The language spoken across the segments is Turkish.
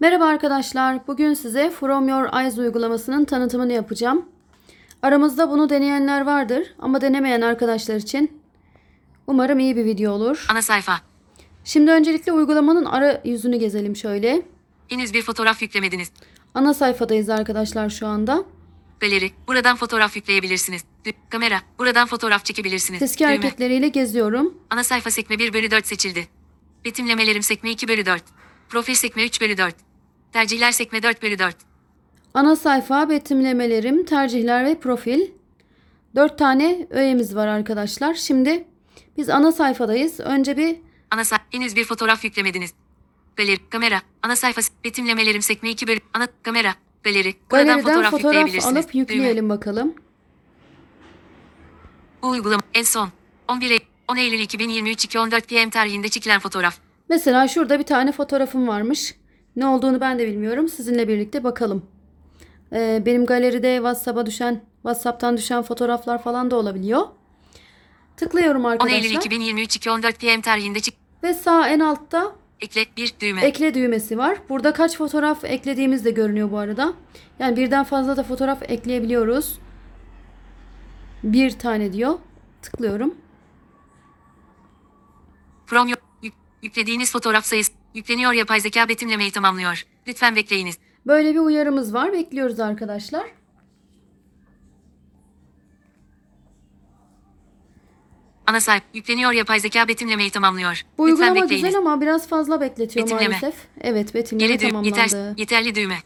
Merhaba arkadaşlar. Bugün size From Your Eyes uygulamasının tanıtımını yapacağım. Aramızda bunu deneyenler vardır ama denemeyen arkadaşlar için umarım iyi bir video olur. Ana sayfa. Şimdi öncelikle uygulamanın ara yüzünü gezelim şöyle. Henüz bir fotoğraf yüklemediniz. Ana sayfadayız arkadaşlar şu anda. Galeri. Buradan fotoğraf yükleyebilirsiniz. Kamera. Buradan fotoğraf çekebilirsiniz. Eski hareketleriyle geziyorum. Ana sayfa sekme 1 bölü 4 seçildi. Betimlemelerim sekme 2 bölü 4. Profil sekme 3 bölü 4. Tercihler sekme 4 bölü 4. Ana sayfa, betimlemelerim, tercihler ve profil. 4 tane öğemiz var arkadaşlar. Şimdi biz ana sayfadayız. Önce bir Ana sayfa. Henüz bir fotoğraf yüklemediniz. Galeri. Kamera. Ana sayfa. Betimlemelerim sekme 2 bölü. Ana kamera. Galeri. Buradan fotoğraf, fotoğraf, alıp Düğme. yükleyelim bakalım. Bu uygulama en son 11 Eylül, 10 Eylül 2023 2.14 PM tarihinde çekilen fotoğraf. Mesela şurada bir tane fotoğrafım varmış. Ne olduğunu ben de bilmiyorum. Sizinle birlikte bakalım. Ee, benim galeride WhatsApp'a düşen, WhatsApp'tan düşen fotoğraflar falan da olabiliyor. Tıklıyorum 10 Eylül arkadaşlar. 2023 2.14 PM tarihinde çık. Ve sağ en altta Ekle bir düğme. ekle düğmesi var. Burada kaç fotoğraf eklediğimiz de görünüyor bu arada. Yani birden fazla da fotoğraf ekleyebiliyoruz. Bir tane diyor. Tıklıyorum. From yüklediğiniz fotoğraf sayısı yükleniyor yapay zeka betimlemeyi tamamlıyor. Lütfen bekleyiniz. Böyle bir uyarımız var. Bekliyoruz arkadaşlar. Ana sayfa yükleniyor yapay zeka betimlemeyi tamamlıyor. Bu Lütfen uygulama bekleyiniz. güzel ama biraz fazla bekletiyor Betimleme. maalesef. Evet betimleme Geri düğme. tamamlandı. Yeter, yeterli düğme.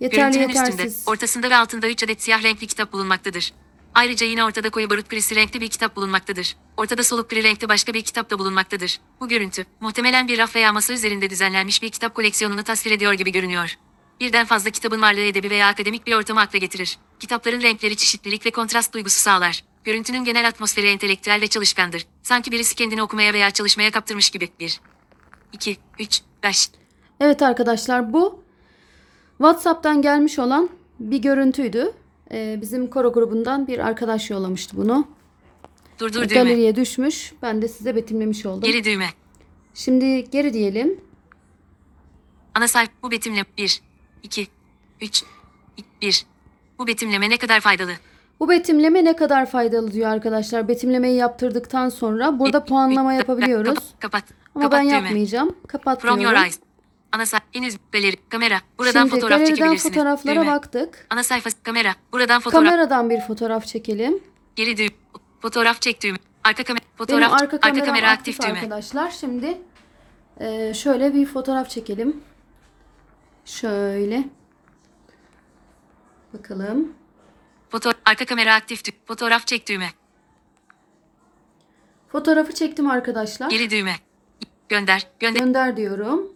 Yeterli Görüntünün yetersiz. üstünde, ortasında ve altında 3 adet siyah renkli kitap bulunmaktadır. Ayrıca yine ortada koyu barut grisi renkli bir kitap bulunmaktadır. Ortada soluk gri renkte başka bir kitap da bulunmaktadır. Bu görüntü, muhtemelen bir raf veya masa üzerinde düzenlenmiş bir kitap koleksiyonunu tasvir ediyor gibi görünüyor. Birden fazla kitabın varlığı edebi veya akademik bir ortamı akla getirir. Kitapların renkleri çeşitlilik ve kontrast duygusu sağlar. Görüntünün genel atmosferi entelektüel ve çalışkandır. Sanki birisi kendini okumaya veya çalışmaya kaptırmış gibi. 1, 2, 3, 5. Evet arkadaşlar bu WhatsApp'tan gelmiş olan bir görüntüydü. Ee, bizim koro grubundan bir arkadaş yollamıştı bunu. Durdur düğme. Galeriye düşmüş. Ben de size betimlemiş oldum. Geri düğme. Şimdi geri diyelim. Ana sayfa bu betimle 1, 2, 3, 1. Bu betimleme ne kadar faydalı? Bu betimleme ne kadar faydalı diyor arkadaşlar. Betimlemeyi yaptırdıktan sonra burada puanlama yapabiliyoruz. Kapat. Kapat. Ama kapat ben düğme. yapmayacağım. Kapat From your diyorum. eyes. Ana sayfa henüz galeri kamera. Buradan Şimdi fotoğraf çekebilirsiniz. fotoğraflara Düğme. baktık. Ana sayfa kamera. Buradan fotoğraf. Kameradan bir fotoğraf çekelim. Geri düğme. Fotoğraf çek düğme. Arka kamera. Benim Fotoğraf. arka kameram kamera aktif, aktif düğme. arkadaşlar. Şimdi e, şöyle bir fotoğraf çekelim. Şöyle. Bakalım. Foto arka kamera aktif düğme. Fotoğraf çek düğme. Fotoğrafı çektim arkadaşlar. Geri düğme. Gönder. Gönder. Gönder diyorum.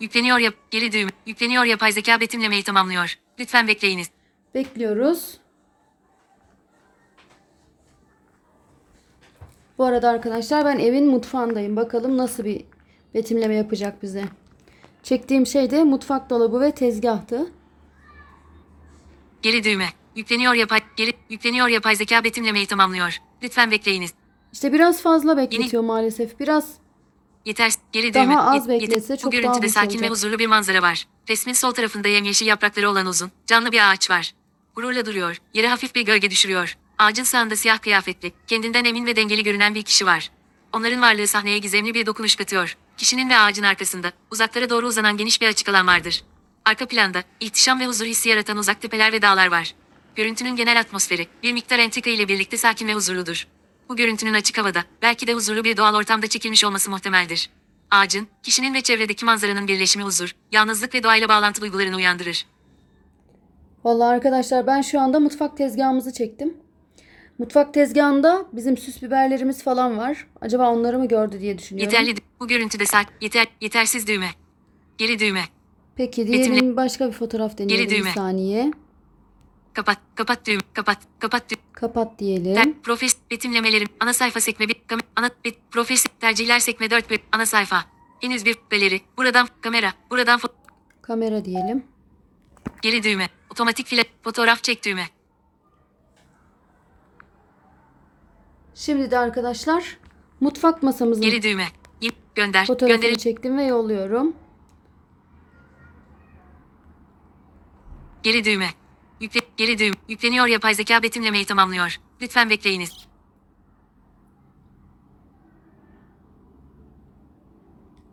Yükleniyor yap. Geri düğme. Yükleniyor yapay zeka betimlemeyi tamamlıyor. Lütfen bekleyiniz. Bekliyoruz. Bu arada arkadaşlar ben evin mutfağındayım. Bakalım nasıl bir betimleme yapacak bize. Çektiğim şey de mutfak dolabı ve tezgahtı. Geri düğme. Yükleniyor yapay geri yükleniyor yapay zeka betimlemeyi tamamlıyor. Lütfen bekleyiniz. İşte biraz fazla bekletiyor maalesef. Biraz Yeter geri Daha düğme. az Yet- beklese Bu çok daha görüntüde hoş sakin ve olacak. huzurlu bir manzara var. Resmin sol tarafında yemyeşil yaprakları olan uzun, canlı bir ağaç var. Gururla duruyor. Yere hafif bir gölge düşürüyor. Ağacın sağında siyah kıyafetli, kendinden emin ve dengeli görünen bir kişi var. Onların varlığı sahneye gizemli bir dokunuş katıyor. Kişinin ve ağacın arkasında, uzaklara doğru uzanan geniş bir açık alan vardır. Arka planda, ihtişam ve huzur hissi yaratan uzak tepeler ve dağlar var. Görüntünün genel atmosferi, bir miktar entrika ile birlikte sakin ve huzurludur. Bu görüntünün açık havada, belki de huzurlu bir doğal ortamda çekilmiş olması muhtemeldir. Ağacın, kişinin ve çevredeki manzaranın birleşimi huzur, yalnızlık ve doğayla bağlantı duygularını uyandırır. Vallahi arkadaşlar ben şu anda mutfak tezgahımızı çektim. Mutfak tezgahında bizim süs biberlerimiz falan var. Acaba onları mı gördü diye düşünüyorum. Yeterli, bu görüntüde sak, yeter, yetersiz düğme. Geri düğme. Peki diyelim Betimle- başka bir fotoğraf deneyelim bir düğme. saniye. Kapat, kapat düğme, kapat, kapat düğme. Kapat diyelim. Ter, profes, betimlemelerim, ana sayfa sekme bir, kam, ana, bet, profes, tercihler sekme 4 bir, ana sayfa. Henüz bir galeri, buradan kamera, buradan fo- Kamera diyelim. geri düğme, otomatik file, fotoğraf çek düğme. Şimdi de arkadaşlar mutfak masamızın Geri düğme, gönder, fotoğrafını gönder, çektim ve yolluyorum. Geri düğme. Yükle, geri düğüm. Yükleniyor yapay zeka betimlemeyi tamamlıyor. Lütfen bekleyiniz.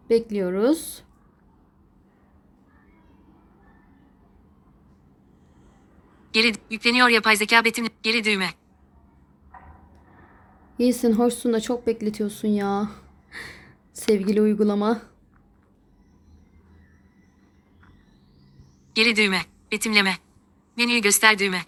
Bekliyoruz. Geri yükleniyor yapay zeka betimle geri düğme. İyisin, hoşsun da çok bekletiyorsun ya. Sevgili uygulama. Geri düğme. Betimleme. Menüyü göster düğme.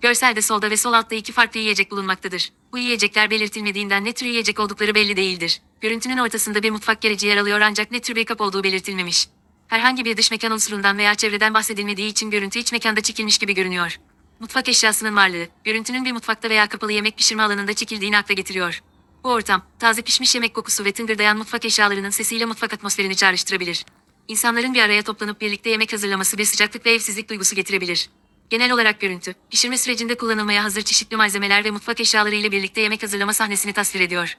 Görselde solda ve sol altta iki farklı yiyecek bulunmaktadır. Bu yiyecekler belirtilmediğinden ne tür yiyecek oldukları belli değildir. Görüntünün ortasında bir mutfak gereci yer alıyor ancak ne tür bir kap olduğu belirtilmemiş. Herhangi bir dış mekan unsurundan veya çevreden bahsedilmediği için görüntü iç mekanda çekilmiş gibi görünüyor. Mutfak eşyasının varlığı, görüntünün bir mutfakta veya kapalı yemek pişirme alanında çekildiğini akla getiriyor. Bu ortam, taze pişmiş yemek kokusu ve tıngırdayan mutfak eşyalarının sesiyle mutfak atmosferini çağrıştırabilir. İnsanların bir araya toplanıp birlikte yemek hazırlaması bir sıcaklık ve evsizlik duygusu getirebilir. Genel olarak görüntü, pişirme sürecinde kullanılmaya hazır çeşitli malzemeler ve mutfak eşyaları ile birlikte yemek hazırlama sahnesini tasvir ediyor.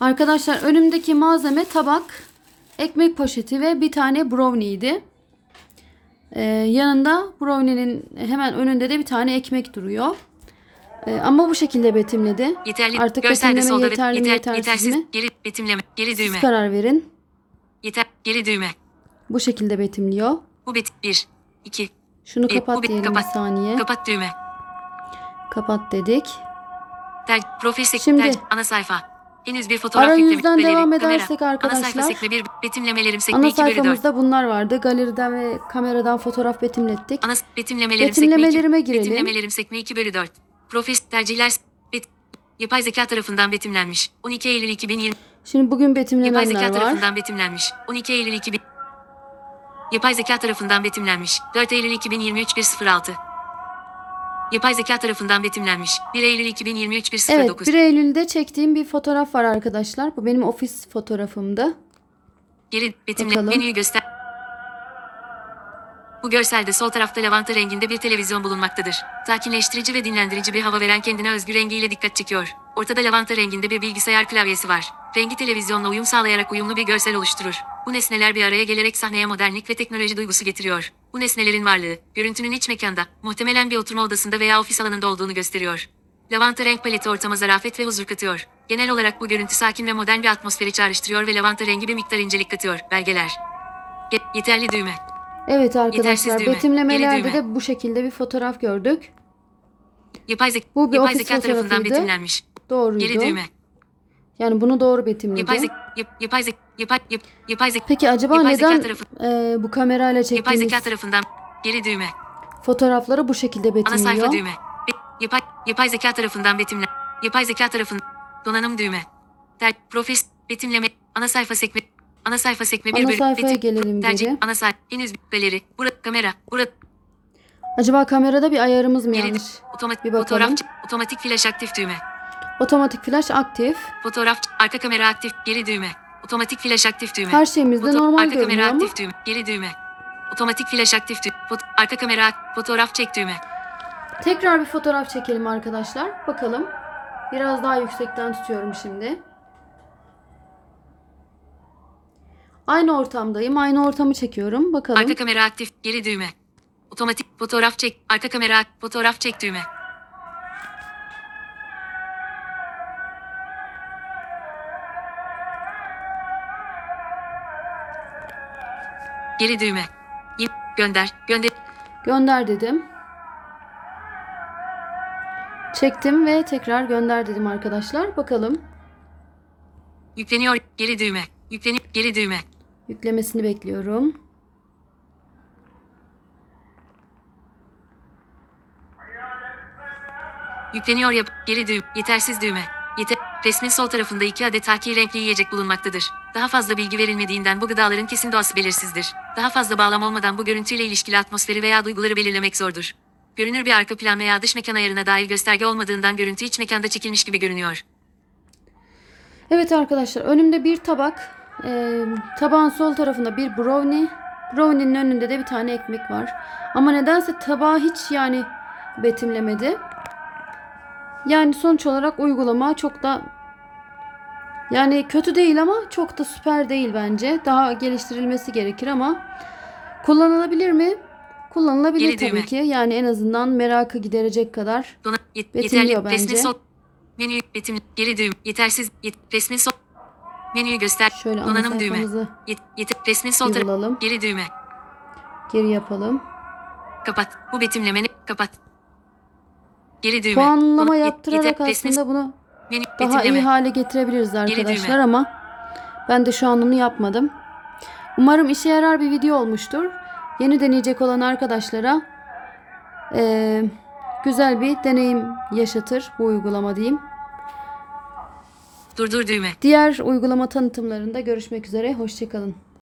Arkadaşlar önümdeki malzeme tabak, ekmek poşeti ve bir tane brownie'ydi. Ee, yanında brownie'nin hemen önünde de bir tane ekmek duruyor. Ee, ama bu şekilde betimledi. Yeterli, Artık betimleme yeterli mi yeter, yetersiz yetersiz, mi? geri betimleme, geri düğme, Siz karar verin. Yeter, geri düğme. Bu şekilde betimliyor. Bu bet 1, 2, Şunu E, bu kapat bir- diyelim kapat. bir saniye. kapat düğme. Kapat dedik. Ter, profil sekme, Şimdi- ter, ana sayfa. Henüz bir fotoğraf Arayüzden yüklemi, devam kamera, edersek Ana arkadaşlar, sayfa sekme 1, betimlemelerim sekme Ana 2 bölü 4. sayfamızda bunlar vardı. Galeriden ve kameradan fotoğraf betimlettik. Ana betimlemelerim sekme 2, Betimlemelerime girelim. betimlemelerim sekme 2 bölü 4. Profil tercihler, bet, yapay zeka tarafından betimlenmiş. 12 Eylül 2020. Şimdi bugün Yapay betimlemenler zeka var. tarafından betimlenmiş. 12 Eylül 2000. Yapay zeka tarafından betimlenmiş. 4 Eylül 2023 106. Yapay zeka tarafından betimlenmiş. 1 Eylül 2023 Evet 109. 1 Eylül'de çektiğim bir fotoğraf var arkadaşlar. Bu benim ofis fotoğrafımdı. Geri betimle Bakalım. menüyü göster. Bu görselde sol tarafta lavanta renginde bir televizyon bulunmaktadır. Sakinleştirici ve dinlendirici bir hava veren kendine özgü rengiyle dikkat çekiyor. Ortada lavanta renginde bir bilgisayar klavyesi var. Rengi televizyonla uyum sağlayarak uyumlu bir görsel oluşturur. Bu nesneler bir araya gelerek sahneye modernlik ve teknoloji duygusu getiriyor. Bu nesnelerin varlığı, görüntünün iç mekanda, muhtemelen bir oturma odasında veya ofis alanında olduğunu gösteriyor. Lavanta renk paleti ortama zarafet ve huzur katıyor. Genel olarak bu görüntü sakin ve modern bir atmosferi çağrıştırıyor ve lavanta rengi bir miktar incelik katıyor. Belgeler. Ge- yeterli düğme. Evet arkadaşlar Yetersiz düğme, betimlemelerde geri düğme. de bu şekilde bir fotoğraf gördük. Yapay, zek- Bu bir yapay ofis zeka tarafından fotoğrafıydı. betimlenmiş. Doğruydu. Geri düğme. Yani bunu doğru betimledi. Yapay zek yap- yapay zek yapay yap- yapay zek Peki acaba Yapay zeka neden tarafı- e, bu kamerayla yapay çektiğimiz zeka tarafından geri düğme. fotoğrafları bu şekilde Ana betimliyor? sayfa düğme. Be- yapay yapay zeka tarafından betimle. Yapay zeka tarafın donanım düğme. Ter profil betimleme ana sayfa sekme ana sayfa sekme bir Ana bölüm sayfaya gelelim tercih geri. ana sayfa henüz galeri burada kamera burada Acaba kamerada bir ayarımız mı yanlış? otomatik Bir bakalım. fotoğraf otomatik flash aktif düğme. Otomatik flash aktif. Fotoğraf arka kamera aktif geri düğme. Otomatik flash aktif düğme. Her şeyimizde Foto- normal arka görünüyor kamera ama aktif düğme. Geri düğme. Otomatik flash aktif düğme. Fot- arka kamera fotoğraf çek düğme. tekrar bir fotoğraf çekelim arkadaşlar. Bakalım. Biraz daha yüksekten tutuyorum şimdi. Aynı ortamdayım. Aynı ortamı çekiyorum. Bakalım. Arka kamera aktif geri düğme. Otomatik fotoğraf çek. Arka kamera fotoğraf çek düğme. Geri düğme. Yip, gönder. Gönder. Gönder dedim. Çektim ve tekrar gönder dedim arkadaşlar. Bakalım. Yükleniyor. Geri düğme. Yüklenip geri düğme. Yüklemesini bekliyorum. Yükleniyor yap. Geri düğüm. Yetersiz düğme. Yeter. Resmin sol tarafında iki adet haki renkli yiyecek bulunmaktadır. Daha fazla bilgi verilmediğinden bu gıdaların kesin doğası belirsizdir. Daha fazla bağlam olmadan bu görüntüyle ilişkili atmosferi veya duyguları belirlemek zordur. Görünür bir arka plan veya dış mekan ayarına dair gösterge olmadığından görüntü iç mekanda çekilmiş gibi görünüyor. Evet arkadaşlar önümde bir tabak. Ee, tabağın sol tarafında bir brownie. Brownie'nin önünde de bir tane ekmek var. Ama nedense tabağı hiç yani betimlemedi. Yani sonuç olarak uygulama çok da yani kötü değil ama çok da süper değil bence. Daha geliştirilmesi gerekir ama Kullanılabilir mi? Kullanılabilir Geri tabii düğme. ki. Yani en azından merakı giderecek kadar. Dona, yet, Betimliyor yeterli. bence. Resmin sol. Menü betim geri düğüm. Yetersiz. Yet, resmin sol. Menüyü göster. Şöyle Donanım düğme. Yet, yeter, resmin sol tarafı. Geri düğme. Geri yapalım. Kapat. Bu betimlemeni kapat. Geri düğme. Puanlama yet- yaptırarak aslında bunu menü daha betimleme. iyi hale getirebiliriz arkadaşlar ama ben de şu an onu yapmadım. Umarım işe yarar bir video olmuştur. Yeni deneyecek olan arkadaşlara eee, güzel bir deneyim yaşatır bu uygulama diyeyim. Durdur düğme. Diğer uygulama tanıtımlarında görüşmek üzere. Hoşçakalın.